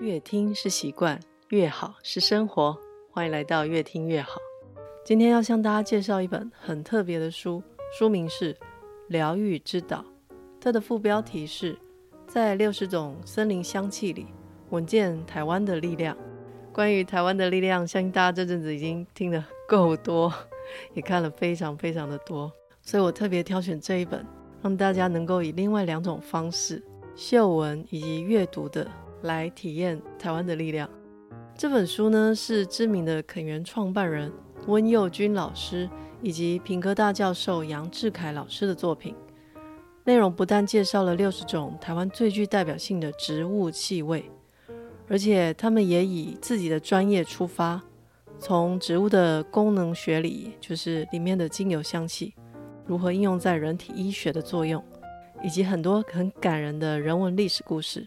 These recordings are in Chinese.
越听是习惯，越好是生活。欢迎来到越听越好。今天要向大家介绍一本很特别的书，书名是《疗愈之岛》，它的副标题是“在六十种森林香气里，闻见台湾的力量”。关于台湾的力量，相信大家这阵子已经听得够多，也看了非常非常的多，所以我特别挑选这一本，让大家能够以另外两种方式，嗅闻以及阅读的。来体验台湾的力量。这本书呢，是知名的垦园创办人温佑君老师以及屏科大教授杨志凯老师的作品。内容不但介绍了六十种台湾最具代表性的植物气味，而且他们也以自己的专业出发，从植物的功能学里，就是里面的精油香气，如何应用在人体医学的作用，以及很多很感人的人文历史故事。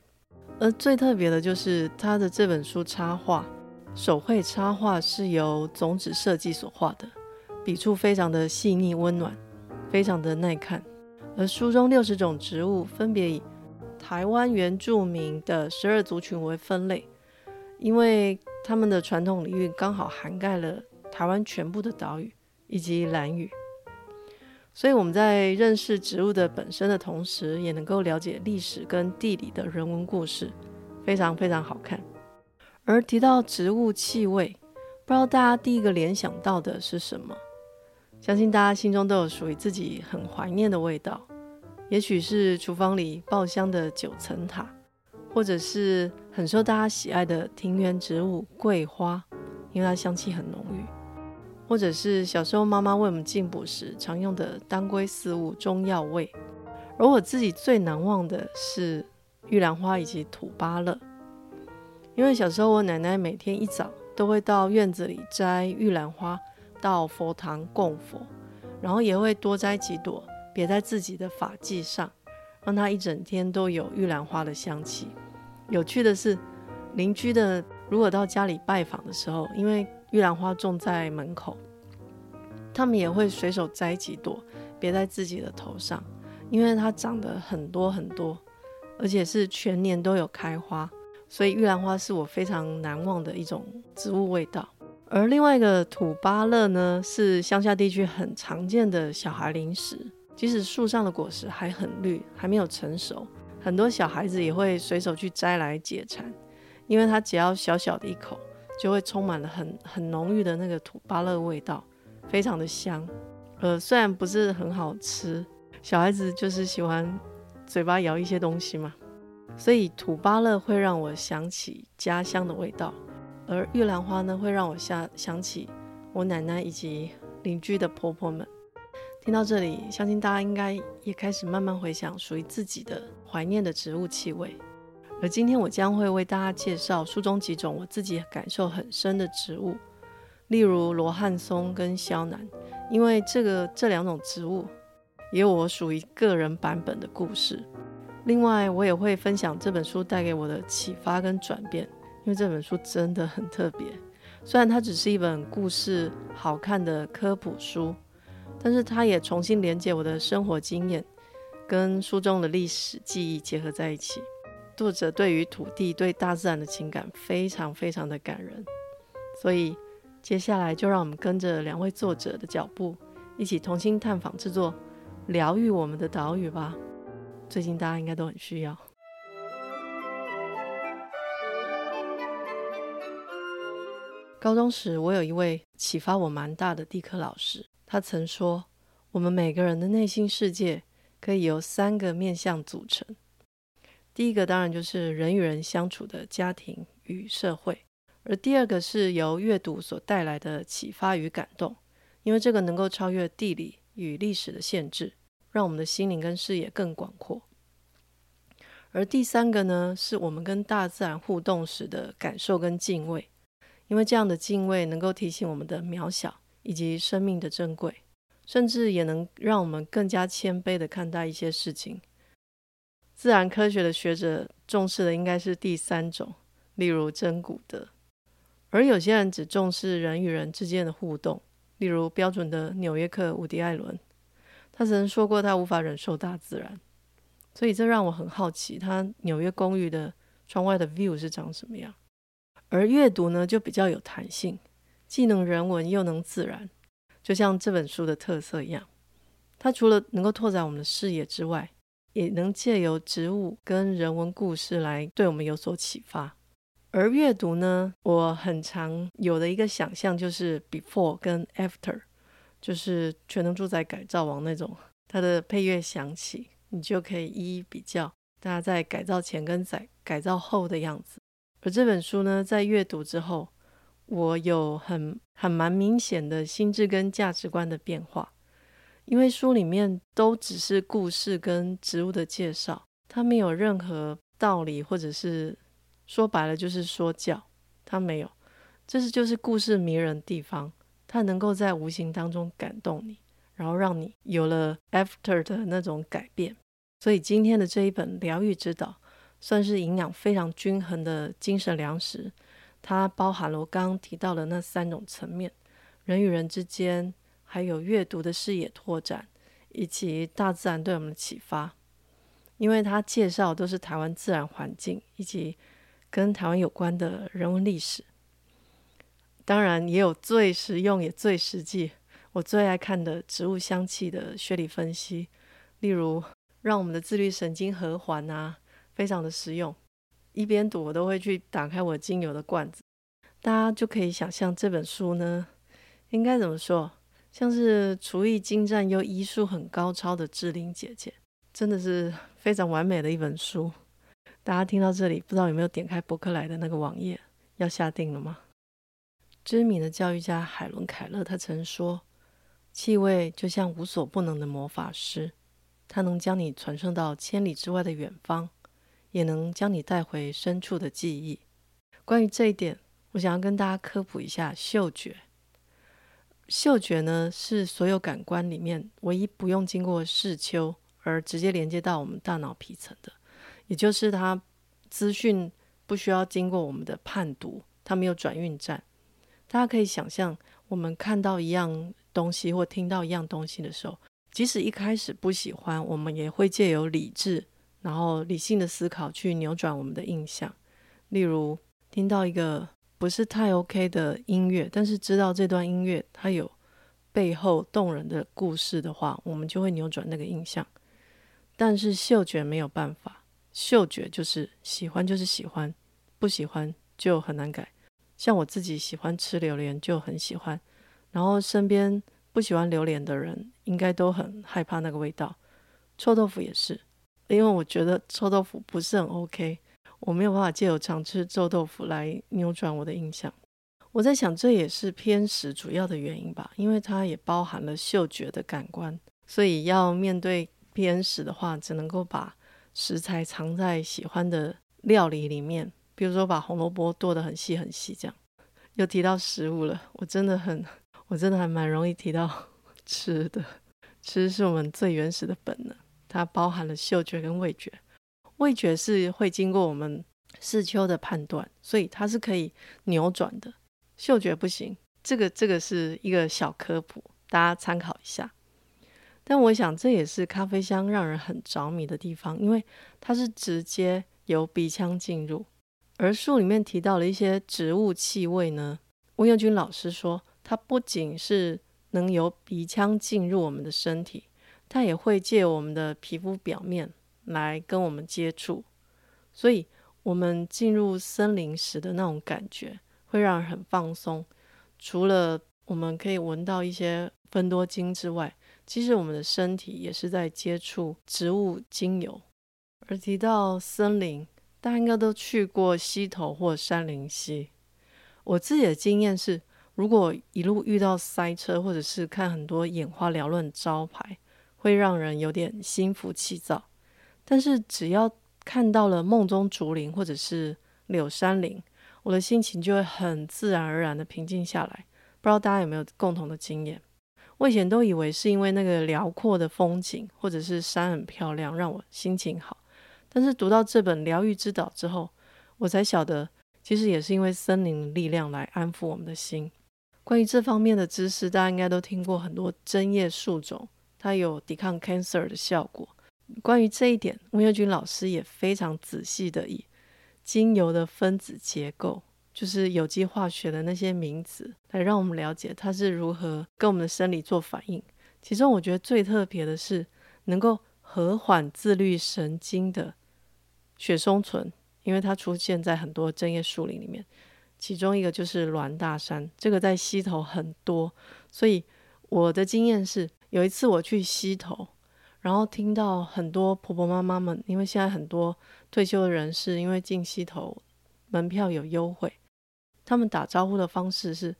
而最特别的就是他的这本书插画，手绘插画是由种子设计所画的，笔触非常的细腻温暖，非常的耐看。而书中六十种植物分别以台湾原住民的十二族群为分类，因为他们的传统领域刚好涵盖了台湾全部的岛屿以及兰屿。所以我们在认识植物的本身的同时，也能够了解历史跟地理的人文故事，非常非常好看。而提到植物气味，不知道大家第一个联想到的是什么？相信大家心中都有属于自己很怀念的味道，也许是厨房里爆香的九层塔，或者是很受大家喜爱的庭园植物桂花，因为它香气很浓郁。或者是小时候妈妈为我们进补时常用的当归四物中药味，而我自己最难忘的是玉兰花以及土芭乐，因为小时候我奶奶每天一早都会到院子里摘玉兰花到佛堂供佛，然后也会多摘几朵别在自己的发髻上，让它一整天都有玉兰花的香气。有趣的是，邻居的如果到家里拜访的时候，因为玉兰花种在门口，他们也会随手摘几朵别在自己的头上，因为它长得很多很多，而且是全年都有开花，所以玉兰花是我非常难忘的一种植物味道。而另外一个土芭乐呢，是乡下地区很常见的小孩零食，即使树上的果实还很绿，还没有成熟，很多小孩子也会随手去摘来解馋，因为它只要小小的一口。就会充满了很很浓郁的那个土巴乐味道，非常的香。呃，虽然不是很好吃，小孩子就是喜欢嘴巴咬一些东西嘛，所以土巴乐会让我想起家乡的味道，而玉兰花呢，会让我想想起我奶奶以及邻居的婆婆们。听到这里，相信大家应该也开始慢慢回想属于自己的怀念的植物气味。而今天我将会为大家介绍书中几种我自己感受很深的植物，例如罗汉松跟肖楠，因为这个这两种植物也有我属于个人版本的故事。另外，我也会分享这本书带给我的启发跟转变，因为这本书真的很特别。虽然它只是一本故事好看的科普书，但是它也重新连接我的生活经验，跟书中的历史记忆结合在一起。作者对于土地、对大自然的情感非常非常的感人，所以接下来就让我们跟着两位作者的脚步，一起同心探访制作疗愈我们的岛屿吧。最近大家应该都很需要。高中时，我有一位启发我蛮大的地科老师，他曾说，我们每个人的内心世界可以由三个面向组成。第一个当然就是人与人相处的家庭与社会，而第二个是由阅读所带来的启发与感动，因为这个能够超越地理与历史的限制，让我们的心灵跟视野更广阔。而第三个呢，是我们跟大自然互动时的感受跟敬畏，因为这样的敬畏能够提醒我们的渺小以及生命的珍贵，甚至也能让我们更加谦卑地看待一些事情。自然科学的学者重视的应该是第三种，例如真古德；而有些人只重视人与人之间的互动，例如标准的纽约客伍迪·艾伦。他曾说过他无法忍受大自然，所以这让我很好奇，他纽约公寓的窗外的 view 是长什么样。而阅读呢，就比较有弹性，既能人文又能自然，就像这本书的特色一样。它除了能够拓展我们的视野之外，也能借由植物跟人文故事来对我们有所启发。而阅读呢，我很常有的一个想象就是 before 跟 after，就是《全能住宅改造王》那种，它的配乐响起，你就可以一一比较大家在改造前跟在改造后的样子。而这本书呢，在阅读之后，我有很很蛮明显的心智跟价值观的变化，因为书里面都只是故事跟植物的介绍，它没有任何道理或者是。说白了就是说教，它没有，这是就是故事迷人的地方，它能够在无形当中感动你，然后让你有了 after 的那种改变。所以今天的这一本《疗愈之道》算是营养非常均衡的精神粮食，它包含了我刚刚提到的那三种层面：人与人之间，还有阅读的视野拓展，以及大自然对我们的启发。因为它介绍都是台湾自然环境以及。跟台湾有关的人文历史，当然也有最实用也最实际，我最爱看的植物香气的学理分析，例如让我们的自律神经和缓啊，非常的实用。一边读我都会去打开我精油的罐子，大家就可以想象这本书呢，应该怎么说？像是厨艺精湛又医术很高超的志玲姐姐，真的是非常完美的一本书。大家听到这里，不知道有没有点开博客来的那个网页，要下定了吗？知名的教育家海伦·凯勒他曾说：“气味就像无所不能的魔法师，它能将你传送到千里之外的远方，也能将你带回深处的记忆。”关于这一点，我想要跟大家科普一下嗅觉。嗅觉呢，是所有感官里面唯一不用经过视丘而直接连接到我们大脑皮层的。也就是它资讯不需要经过我们的判读，它没有转运站。大家可以想象，我们看到一样东西或听到一样东西的时候，即使一开始不喜欢，我们也会借由理智，然后理性的思考去扭转我们的印象。例如，听到一个不是太 OK 的音乐，但是知道这段音乐它有背后动人的故事的话，我们就会扭转那个印象。但是嗅觉没有办法。嗅觉就是喜欢就是喜欢，不喜欢就很难改。像我自己喜欢吃榴莲就很喜欢，然后身边不喜欢榴莲的人应该都很害怕那个味道。臭豆腐也是，因为我觉得臭豆腐不是很 OK，我没有办法借由常吃臭豆腐来扭转我的印象。我在想这也是偏食主要的原因吧，因为它也包含了嗅觉的感官，所以要面对偏食的话，只能够把。食材藏在喜欢的料理里面，比如说把红萝卜剁得很细很细，这样。又提到食物了，我真的很，我真的还蛮容易提到 吃的。吃是我们最原始的本能，它包含了嗅觉跟味觉。味觉是会经过我们视丘的判断，所以它是可以扭转的。嗅觉不行，这个这个是一个小科普，大家参考一下。但我想，这也是咖啡香让人很着迷的地方，因为它是直接由鼻腔进入。而书里面提到了一些植物气味呢，温佑君老师说，它不仅是能由鼻腔进入我们的身体，它也会借我们的皮肤表面来跟我们接触。所以，我们进入森林时的那种感觉，会让人很放松。除了我们可以闻到一些芬多精之外，其实我们的身体也是在接触植物精油，而提到森林，大家应该都去过溪头或山林溪。我自己的经验是，如果一路遇到塞车，或者是看很多眼花缭乱的招牌，会让人有点心浮气躁。但是只要看到了梦中竹林或者是柳杉林，我的心情就会很自然而然的平静下来。不知道大家有没有共同的经验？我以前都以为是因为那个辽阔的风景，或者是山很漂亮，让我心情好。但是读到这本《疗愈之岛》之后，我才晓得，其实也是因为森林的力量来安抚我们的心。关于这方面的知识，大家应该都听过很多针叶树种，它有抵抗 cancer 的效果。关于这一点，温佑君老师也非常仔细地以精油的分子结构，就是有机化学的那些名词，来让我们了解它是如何跟我们的生理做反应。其中我觉得最特别的是能够和缓自律神经的雪松醇，因为它出现在很多针叶树林里面。其中一个就是栾大山，这个在溪头很多，所以我的经验是，有一次我去溪头，然后听到很多婆婆妈妈们，因为现在很多退休的人士，因为进溪头门票有优惠，他们打招呼的方式是：“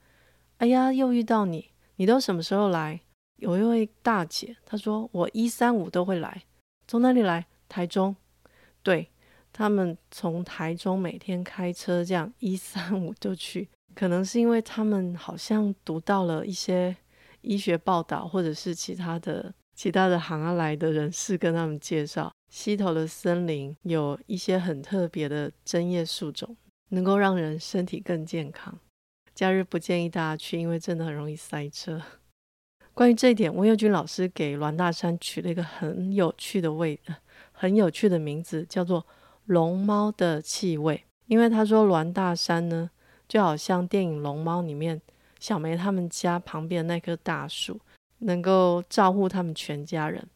哎呀，又遇到你，你都什么时候来？”有一位大姐她说：“我一三五都会来，从哪里来？台中。”对。他们从台中每天开车这样一三五就去，可能是因为他们好像读到了一些医学报道，或者是其他的其他的行来的人士跟他们介绍，溪头的森林有一些很特别的针叶树种，能够让人身体更健康。假日不建议大家去，因为真的很容易塞车。关于这一点，温佑君老师给栾大山取了一个很有趣的味，很有趣的名字，叫做。龙猫的气味，因为他说栾大山呢，就好像电影《龙猫》里面小梅他们家旁边那棵大树，能够照顾他们全家人。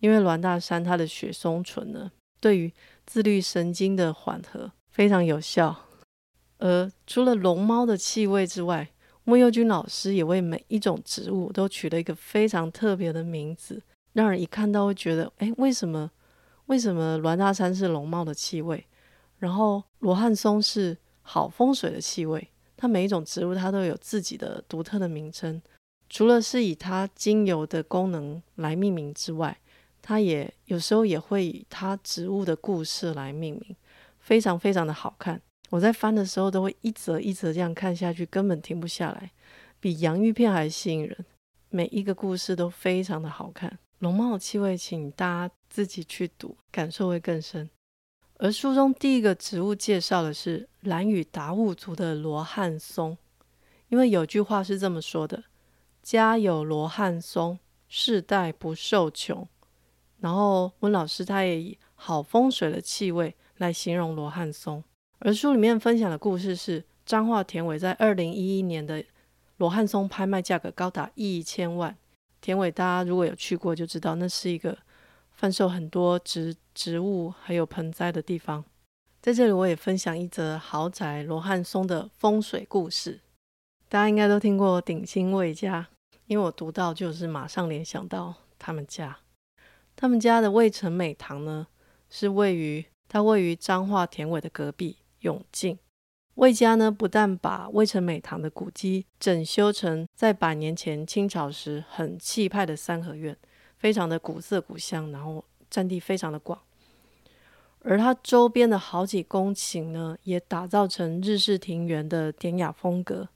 因为栾大山它的雪松醇呢，对于自律神经的缓和非常有效。而除了龙猫的气味之外，莫佑君老师也为每一种植物都取了一个非常特别的名字，让人一看到会觉得，哎，为什么？为什么栾大山是龙猫的气味，然后罗汉松是好风水的气味？它每一种植物它都有自己的独特的名称，除了是以它精油的功能来命名之外，它也有时候也会以它植物的故事来命名，非常非常的好看。我在翻的时候都会一则一则这样看下去，根本停不下来，比洋芋片还吸引人。每一个故事都非常的好看。龙猫的气味，请大家自己去读，感受会更深。而书中第一个植物介绍的是兰屿达悟族的罗汉松，因为有句话是这么说的：“家有罗汉松，世代不受穷。”然后温老师他也以好风水的气味来形容罗汉松。而书里面分享的故事是彰化田尾在二零一一年的罗汉松拍卖价格高达一千万。田尾，大家如果有去过，就知道那是一个贩售很多植植物还有盆栽的地方。在这里，我也分享一则豪宅罗汉松的风水故事。大家应该都听过鼎新魏家，因为我读到就是马上联想到他们家。他们家的魏成美堂呢，是位于它位于彰化田尾的隔壁永靖。魏家呢，不但把魏成美堂的古迹整修成在百年前清朝时很气派的三合院，非常的古色古香，然后占地非常的广，而它周边的好几公顷呢，也打造成日式庭园的典雅风格。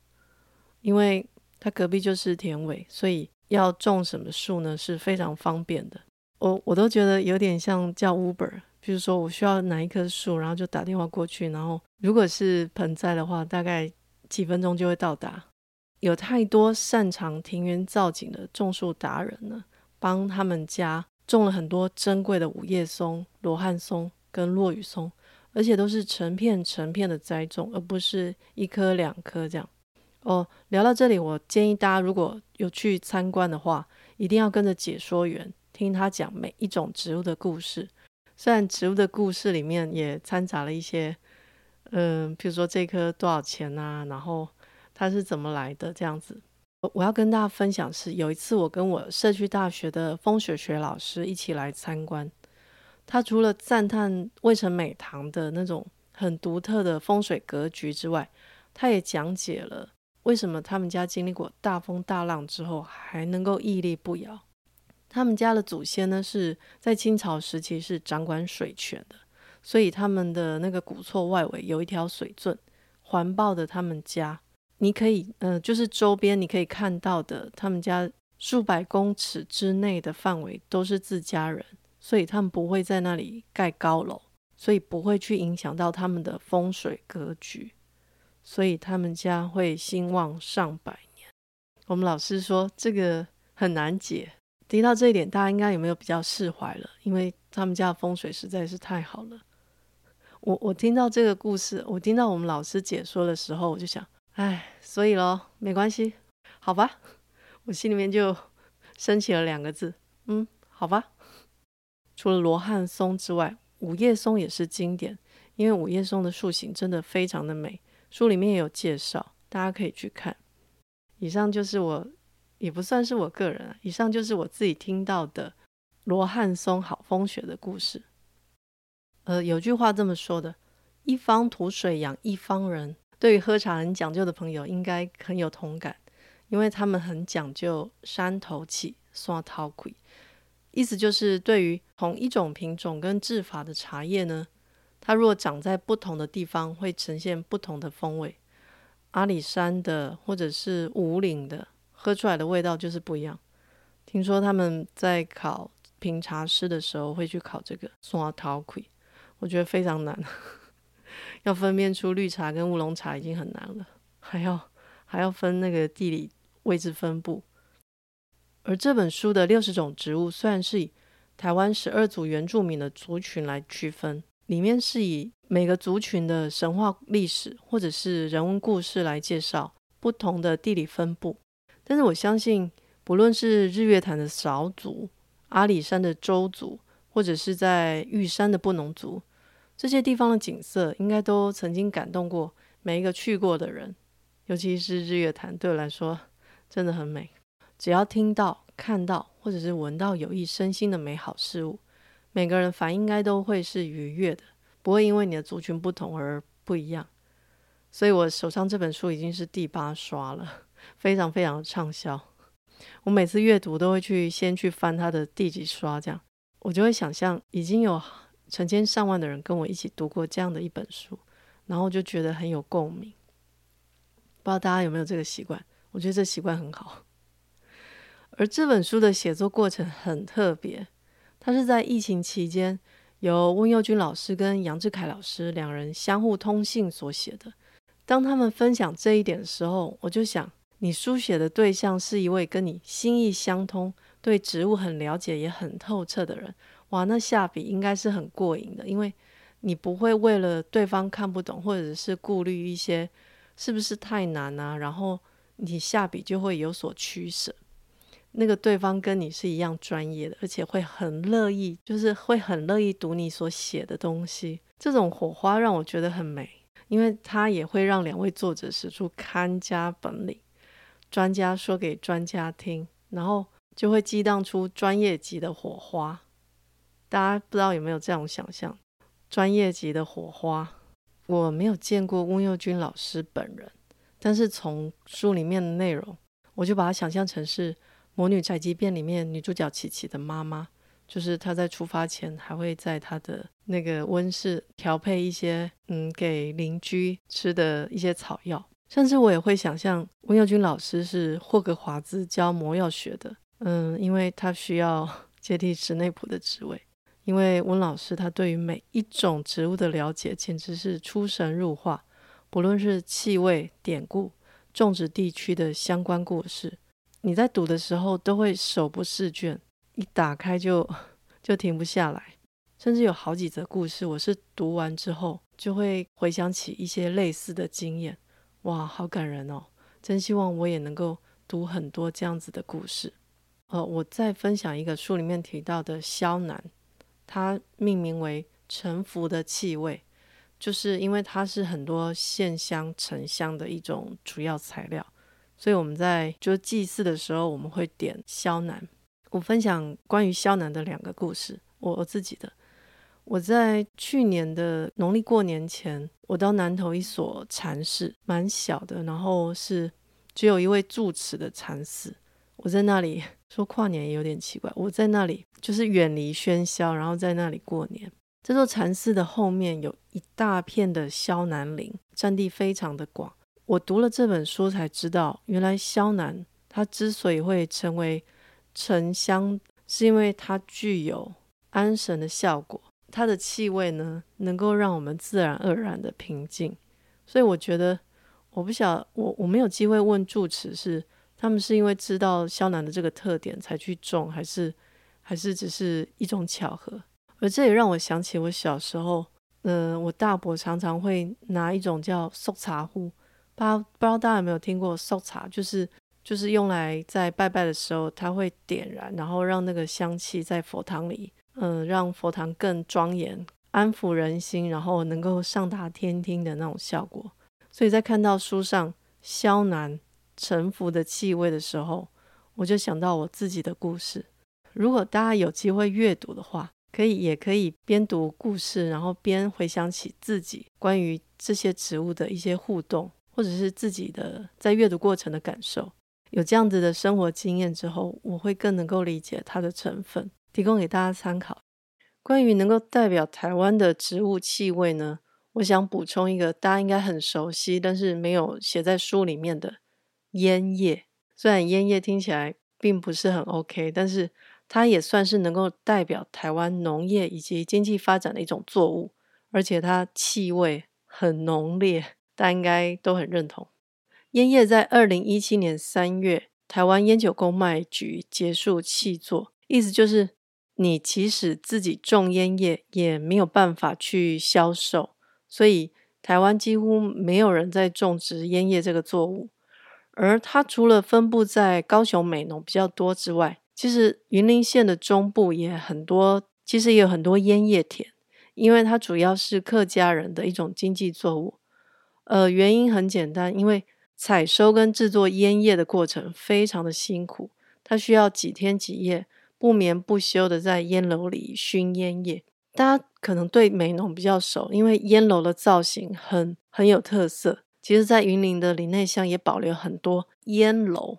因为它隔壁就是田尾，所以要种什么树呢，是非常方便的。我我都觉得有点像叫 Uber。比如说，我需要哪一棵树，然后就打电话过去，然后如果是盆栽的话，大概几分钟就会到达。有太多擅长庭园造景的种树达人呢，帮他们家种了很多珍贵的五叶松、罗汉松跟落羽松，而且都是成片成片的栽种，而不是一颗两颗这样。哦，聊到这里，我建议大家如果有去参观的话，一定要跟着解说员听他讲每一种植物的故事。虽然植物的故事里面也掺杂了一些，嗯、比如说这棵多少钱啊，然后它是怎么来的这样子。我要跟大家分享是，有一次我跟我社区大学的风水学老师一起来参观，他除了赞叹魏城美堂的那种很独特的风水格局之外，他也讲解了为什么他们家经历过大风大浪之后还能够屹立不摇。他们家的祖先呢，是在清朝时期是掌管水权的，所以他们的那个古厝外围有一条水圳环抱着他们家。你可以，呃，就是周边你可以看到的，他们家数百公尺之内的范围都是自家人，所以他们不会在那里盖高楼，所以不会去影响到他们的风水格局，所以他们家会兴旺上百年。我们老师说这个很难解。提到这一点，大家应该有没有比较释怀了？因为他们家的风水实在是太好了。我我听到这个故事，我听到我们老师解说的时候，我就想，哎，所以咯，没关系，好吧，我心里面就升起了两个字，嗯，好吧。除了罗汉松之外，五叶松也是经典，因为五叶松的树形真的非常的美，书里面也有介绍，大家可以去看。以上就是我，也不算是我个人啊，以上就是我自己听到的罗汉松好风雪的故事。呃，有句话这么说的：“一方土水养一方人。”对于喝茶很讲究的朋友，应该很有同感，因为他们很讲究山头气、山头气，意思就是对于同一种品种跟制法的茶叶呢，它若长在不同的地方，会呈现不同的风味。阿里山的或者是武岭的，喝出来的味道就是不一样。听说他们在考评茶师的时候，会去考这个山头气。我觉得非常难，要分辨出绿茶跟乌龙茶已经很难了，还要还要分那个地理位置分布。而这本书的六十种植物，虽然是以台湾十二组原住民的族群来区分，里面是以每个族群的神话历史或者是人文故事来介绍不同的地理分布。但是我相信，不论是日月潭的韶族、阿里山的周族，或者是在玉山的布农族，这些地方的景色应该都曾经感动过每一个去过的人。尤其是日月潭，对我来说真的很美。只要听到、看到，或者是闻到有益身心的美好事物，每个人反应应该都会是愉悦的，不会因为你的族群不同而不一样。所以我手上这本书已经是第八刷了，非常非常畅销。我每次阅读都会去先去翻它的第几刷，这样。我就会想象，已经有成千上万的人跟我一起读过这样的一本书，然后就觉得很有共鸣。不知道大家有没有这个习惯？我觉得这习惯很好。而这本书的写作过程很特别，他是在疫情期间由温佑君老师跟杨志凯老师两人相互通信所写的。当他们分享这一点的时候，我就想，你书写的对象是一位跟你心意相通。对植物很了解也很透彻的人，哇，那下笔应该是很过瘾的，因为你不会为了对方看不懂，或者是顾虑一些是不是太难啊，然后你下笔就会有所取舍。那个对方跟你是一样专业的，而且会很乐意，就是会很乐意读你所写的东西。这种火花让我觉得很美，因为它也会让两位作者使出看家本领，专家说给专家听，然后。就会激荡出专业级的火花，大家不知道有没有这种想象？专业级的火花，我没有见过翁佑君老师本人，但是从书里面的内容，我就把它想象成是《魔女宅急便》里面女主角琪琪的妈妈，就是她在出发前还会在她的那个温室调配一些嗯给邻居吃的一些草药，甚至我也会想象温佑君老师是霍格华兹教魔药学的。嗯，因为他需要接替史内普的职位，因为温老师他对于每一种植物的了解简直是出神入化，不论是气味、典故、种植地区的相关故事，你在读的时候都会手不释卷，一打开就就停不下来，甚至有好几则故事，我是读完之后就会回想起一些类似的经验，哇，好感人哦！真希望我也能够读很多这样子的故事。呃，我再分享一个书里面提到的萧楠，它命名为沉浮的气味，就是因为它是很多线香、沉香的一种主要材料，所以我们在就祭祀的时候，我们会点萧楠。我分享关于萧楠的两个故事，我我自己的，我在去年的农历过年前，我到南投一所禅寺，蛮小的，然后是只有一位住持的禅寺，我在那里。说跨年也有点奇怪，我在那里就是远离喧嚣，然后在那里过年。这座禅寺的后面有一大片的萧楠林，占地非常的广。我读了这本书才知道，原来萧楠它之所以会成为沉香，是因为它具有安神的效果。它的气味呢，能够让我们自然而然的平静。所以我觉得，我不晓，我我没有机会问住持是。他们是因为知道萧楠的这个特点才去种，还是还是只是一种巧合？而这也让我想起我小时候呃，我大伯常常会拿一种叫速茶壶，不不知道大家有没有听过速茶，就是就是用来在拜拜的时候，它会点燃，然后让那个香气在佛堂里，嗯、让佛堂更庄严，安抚人心，然后能够上达天听的那种效果。所以在看到书上萧楠沉浮的气味的时候，我就想到我自己的故事。如果大家有机会阅读的话，可以也可以边读故事，然后边回想起自己关于这些植物的一些互动，或者是自己的在阅读过程的感受。有这样子的生活经验之后，我会更能够理解它的成分，提供给大家参考。关于能够代表台湾的植物气味呢，我想补充一个大家应该很熟悉，但是没有写在书里面的烟叶。虽然烟叶听起来并不是很 OK，但是它也算是能够代表台湾农业以及经济发展的一种作物，而且它气味很浓烈，大家应该都很认同。烟叶在二零一七年三月，台湾烟酒公卖局结束弃作，意思就是你即使自己种烟叶，也没有办法去销售，所以台湾几乎没有人在种植烟叶这个作物。而它除了分布在高雄美浓比较多之外，其实云林县的中部也很多，其实也有很多烟叶田，因为它主要是客家人的一种经济作物。呃，原因很简单，因为采收跟制作烟叶的过程非常的辛苦，它需要几天几夜不眠不休的在烟楼里熏烟叶。大家可能对美浓比较熟，因为烟楼的造型很很有特色。其实，在云林的林内乡也保留很多烟楼。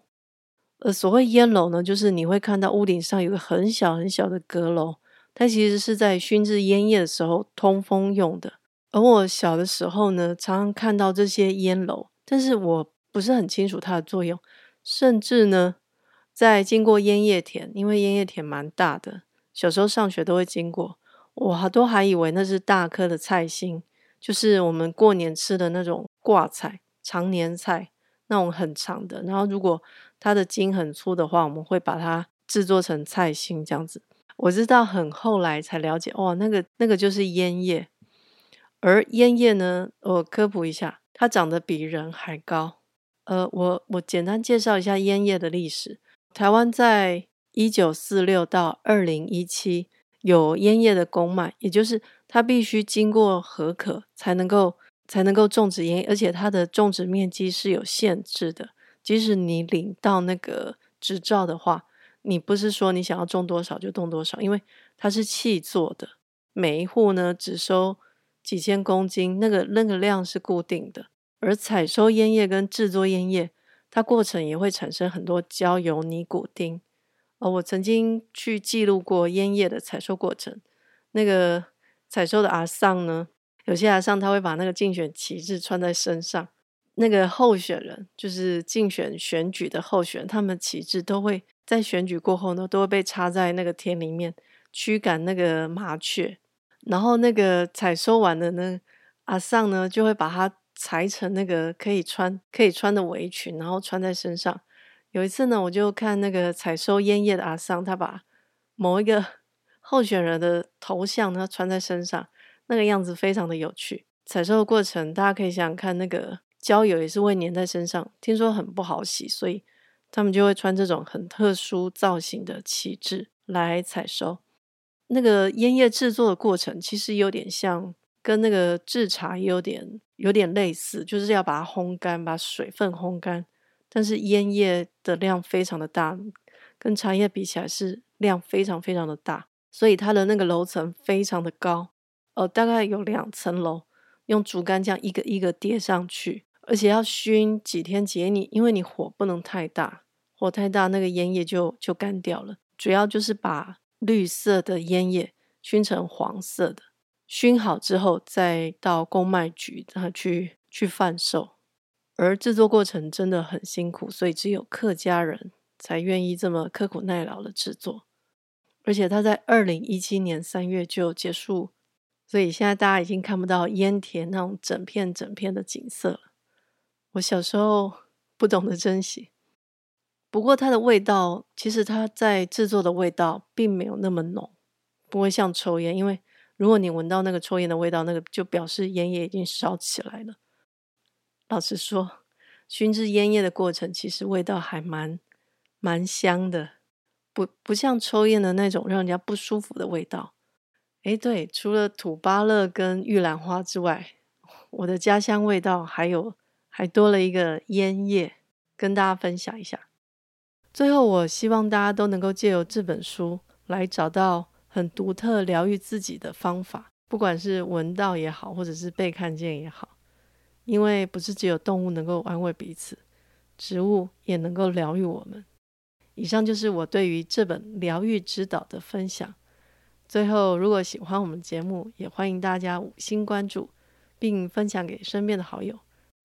呃，所谓烟楼呢，就是你会看到屋顶上有个很小很小的阁楼，它其实是在熏制烟叶的时候通风用的。而我小的时候呢，常常看到这些烟楼，但是我不是很清楚它的作用。甚至呢，在经过烟叶田，因为烟叶田蛮大的，小时候上学都会经过，我都还以为那是大颗的菜心，就是我们过年吃的那种。挂菜、长年菜那种很长的，然后如果它的茎很粗的话，我们会把它制作成菜心这样子。我知道很后来才了解，哇，那个那个就是烟叶。而烟叶呢，我科普一下，它长得比人还高。呃，我我简单介绍一下烟叶的历史。台湾在一九四六到二零一七有烟叶的公卖，也就是它必须经过核可才能够。才能够种植烟，而且它的种植面积是有限制的。即使你领到那个执照的话，你不是说你想要种多少就种多少，因为它是气做的，每一户呢只收几千公斤，那个那个量是固定的。而采收烟叶跟制作烟叶，它过程也会产生很多焦油、尼古丁。呃，我曾经去记录过烟叶的采收过程，那个采收的阿桑呢，有些阿桑他会把那个竞选旗帜穿在身上，那个候选人就是竞选选举的候选人，他们旗帜都会在选举过后呢，都会被插在那个田里面驱赶那个麻雀。然后那个采收完的呢，阿桑呢就会把它裁成那个可以穿可以穿的围裙，然后穿在身上。有一次呢，我就看那个采收烟叶的阿桑，他把某一个 候选人的头像呢穿在身上。那个样子非常的有趣，采收的过程大家可以想想看，那个焦油也是会粘在身上，听说很不好洗，所以他们就会穿这种很特殊造型的旗帜来采收。那个烟叶制作的过程其实有点像，跟那个制茶也有点有点类似，就是要把它烘干，把水分烘干。但是烟叶的量非常的大，跟茶叶比起来是量非常非常的大，所以它的那个楼层非常的高。呃，大概有两层楼，用竹竿这样一个一个叠上去，而且要熏几天几夜。你因为你火不能太大，火太大那个烟叶就就干掉了。主要就是把绿色的烟叶熏成黄色的，熏好之后再到公卖局它去去贩售。而制作过程真的很辛苦，所以只有客家人才愿意这么刻苦耐劳的制作。而且它在二零一七年三月就结束。所以现在大家已经看不到烟田那种整片整片的景色了。我小时候不懂得珍惜，不过它的味道，其实它在制作的味道并没有那么浓，不会像抽烟，因为如果你闻到那个抽烟的味道，那个就表示烟叶已经烧起来了。老实说，熏制烟叶的过程其实味道还蛮蛮香的，不不像抽烟的那种让人家不舒服的味道。诶，对，除了土巴乐跟玉兰花之外，我的家乡味道还有还多了一个烟叶，跟大家分享一下。最后，我希望大家都能够借由这本书来找到。很独特疗愈自己的方法，不管是闻到也好，或者是被看见也好，因为不是只有动物能够安慰彼此，植物也能够疗愈我们。以上就是我对于这本《疗愈之岛》的分享。最后，如果喜欢我们节目，也欢迎大家五星关注，并分享给身边的好友，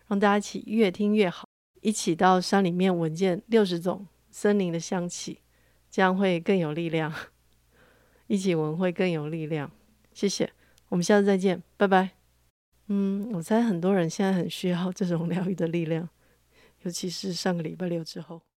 让大家一起越听越好，一起到山里面闻见六十种森林的香气，这样会更有力量。一起闻会更有力量，谢谢，我们下次再见，拜拜。嗯，我猜很多人现在很需要这种疗愈的力量，尤其是上个礼拜六之后。